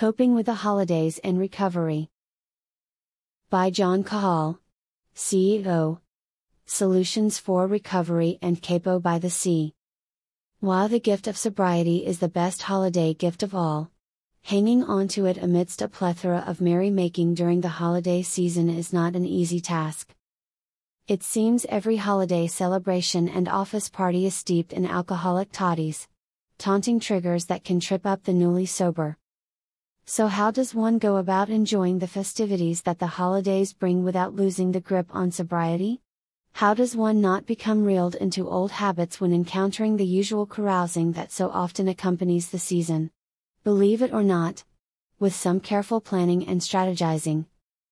Coping with the Holidays and Recovery. By John Cahill, CEO. Solutions for Recovery and Capo by the Sea. While the gift of sobriety is the best holiday gift of all, hanging on to it amidst a plethora of merrymaking during the holiday season is not an easy task. It seems every holiday celebration and office party is steeped in alcoholic toddies, taunting triggers that can trip up the newly sober. So, how does one go about enjoying the festivities that the holidays bring without losing the grip on sobriety? How does one not become reeled into old habits when encountering the usual carousing that so often accompanies the season? Believe it or not, with some careful planning and strategizing,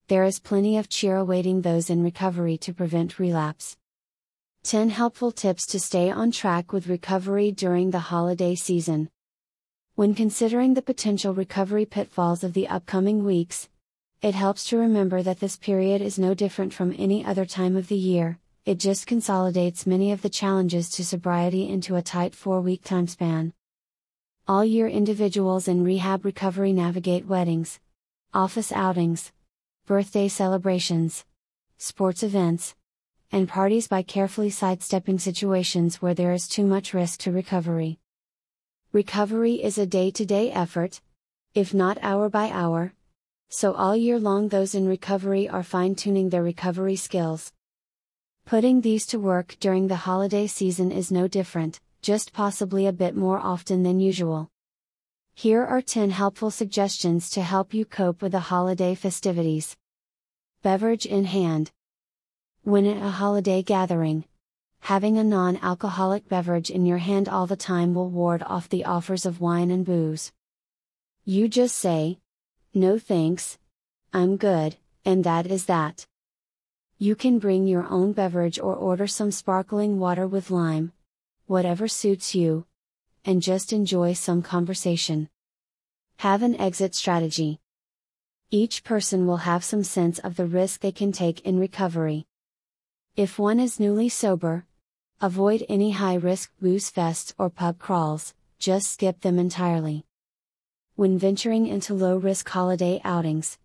there is plenty of cheer awaiting those in recovery to prevent relapse. 10 helpful tips to stay on track with recovery during the holiday season. When considering the potential recovery pitfalls of the upcoming weeks, it helps to remember that this period is no different from any other time of the year, it just consolidates many of the challenges to sobriety into a tight four week time span. All year individuals in rehab recovery navigate weddings, office outings, birthday celebrations, sports events, and parties by carefully sidestepping situations where there is too much risk to recovery. Recovery is a day to day effort, if not hour by hour. So all year long, those in recovery are fine tuning their recovery skills. Putting these to work during the holiday season is no different, just possibly a bit more often than usual. Here are 10 helpful suggestions to help you cope with the holiday festivities. Beverage in hand. When at a holiday gathering, having a non alcoholic beverage in your hand all the time will ward off the offers of wine and booze. You just say, No thanks, I'm good, and that is that. You can bring your own beverage or order some sparkling water with lime, whatever suits you, and just enjoy some conversation. Have an exit strategy. Each person will have some sense of the risk they can take in recovery. If one is newly sober, avoid any high risk booze fests or pub crawls, just skip them entirely. When venturing into low risk holiday outings,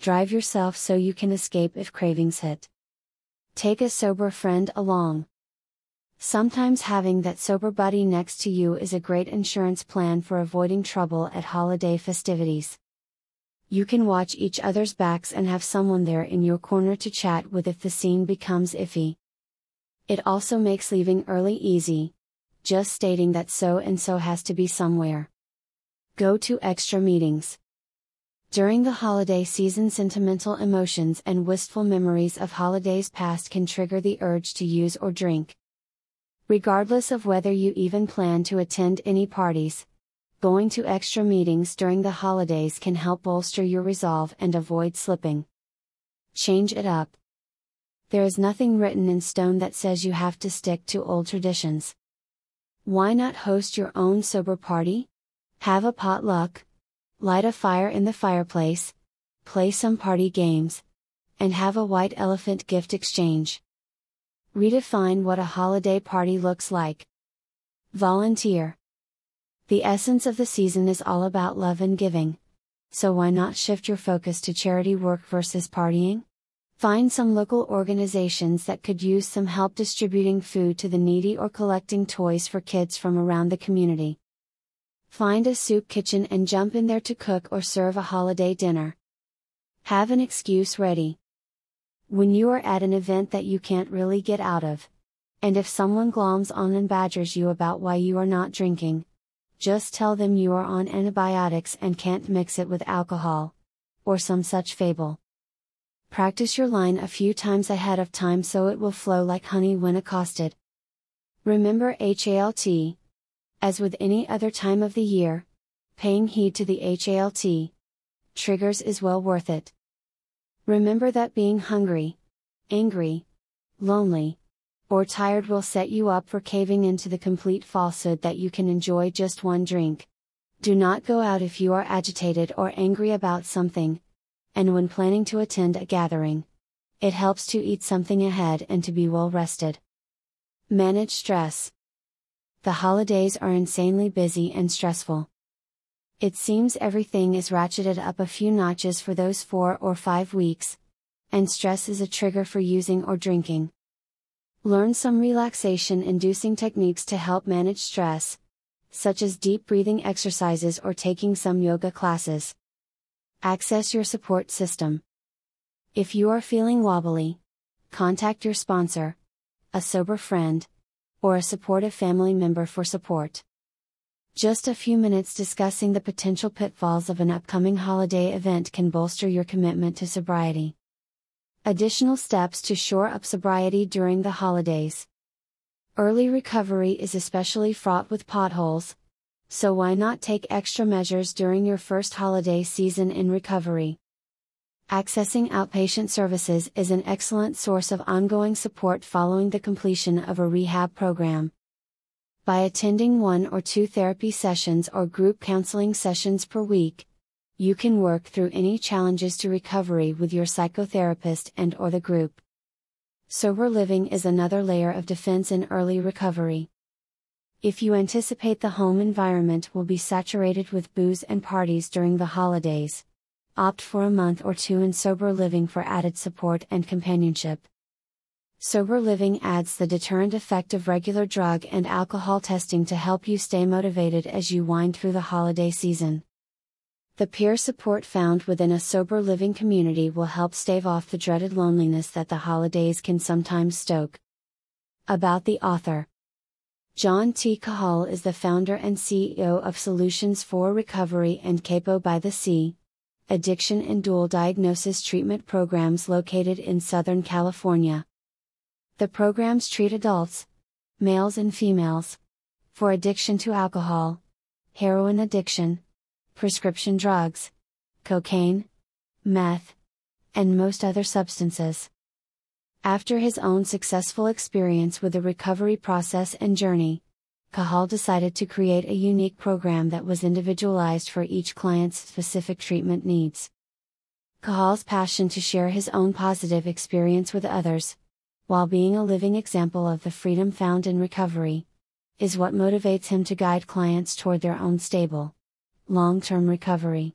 drive yourself so you can escape if cravings hit. Take a sober friend along. Sometimes having that sober buddy next to you is a great insurance plan for avoiding trouble at holiday festivities. You can watch each other's backs and have someone there in your corner to chat with if the scene becomes iffy. It also makes leaving early easy, just stating that so and so has to be somewhere. Go to extra meetings. During the holiday season, sentimental emotions and wistful memories of holidays past can trigger the urge to use or drink. Regardless of whether you even plan to attend any parties, going to extra meetings during the holidays can help bolster your resolve and avoid slipping. Change it up. There is nothing written in stone that says you have to stick to old traditions. Why not host your own sober party? Have a potluck, light a fire in the fireplace, play some party games, and have a white elephant gift exchange. Redefine what a holiday party looks like. Volunteer. The essence of the season is all about love and giving. So why not shift your focus to charity work versus partying? Find some local organizations that could use some help distributing food to the needy or collecting toys for kids from around the community. Find a soup kitchen and jump in there to cook or serve a holiday dinner. Have an excuse ready. When you are at an event that you can't really get out of. And if someone gloms on and badgers you about why you are not drinking, just tell them you are on antibiotics and can't mix it with alcohol. Or some such fable. Practice your line a few times ahead of time so it will flow like honey when accosted. Remember HALT. As with any other time of the year, paying heed to the HALT triggers is well worth it. Remember that being hungry, angry, lonely, or tired will set you up for caving into the complete falsehood that you can enjoy just one drink. Do not go out if you are agitated or angry about something. And when planning to attend a gathering, it helps to eat something ahead and to be well rested. Manage stress. The holidays are insanely busy and stressful. It seems everything is ratcheted up a few notches for those four or five weeks, and stress is a trigger for using or drinking. Learn some relaxation inducing techniques to help manage stress, such as deep breathing exercises or taking some yoga classes. Access your support system. If you are feeling wobbly, contact your sponsor, a sober friend, or a supportive family member for support. Just a few minutes discussing the potential pitfalls of an upcoming holiday event can bolster your commitment to sobriety. Additional steps to shore up sobriety during the holidays. Early recovery is especially fraught with potholes, so why not take extra measures during your first holiday season in recovery? Accessing outpatient services is an excellent source of ongoing support following the completion of a rehab program. By attending one or two therapy sessions or group counseling sessions per week, you can work through any challenges to recovery with your psychotherapist and or the group. Sober living is another layer of defense in early recovery. If you anticipate the home environment will be saturated with booze and parties during the holidays, opt for a month or two in sober living for added support and companionship. Sober living adds the deterrent effect of regular drug and alcohol testing to help you stay motivated as you wind through the holiday season. The peer support found within a sober living community will help stave off the dreaded loneliness that the holidays can sometimes stoke. About the author John T. Cahill is the founder and CEO of Solutions for Recovery and Capo by the Sea, addiction and dual diagnosis treatment programs located in Southern California. The programs treat adults, males and females, for addiction to alcohol, heroin addiction, prescription drugs, cocaine, meth, and most other substances. After his own successful experience with the recovery process and journey, Cahill decided to create a unique program that was individualized for each client's specific treatment needs. Cahill's passion to share his own positive experience with others, while being a living example of the freedom found in recovery, is what motivates him to guide clients toward their own stable, long term recovery.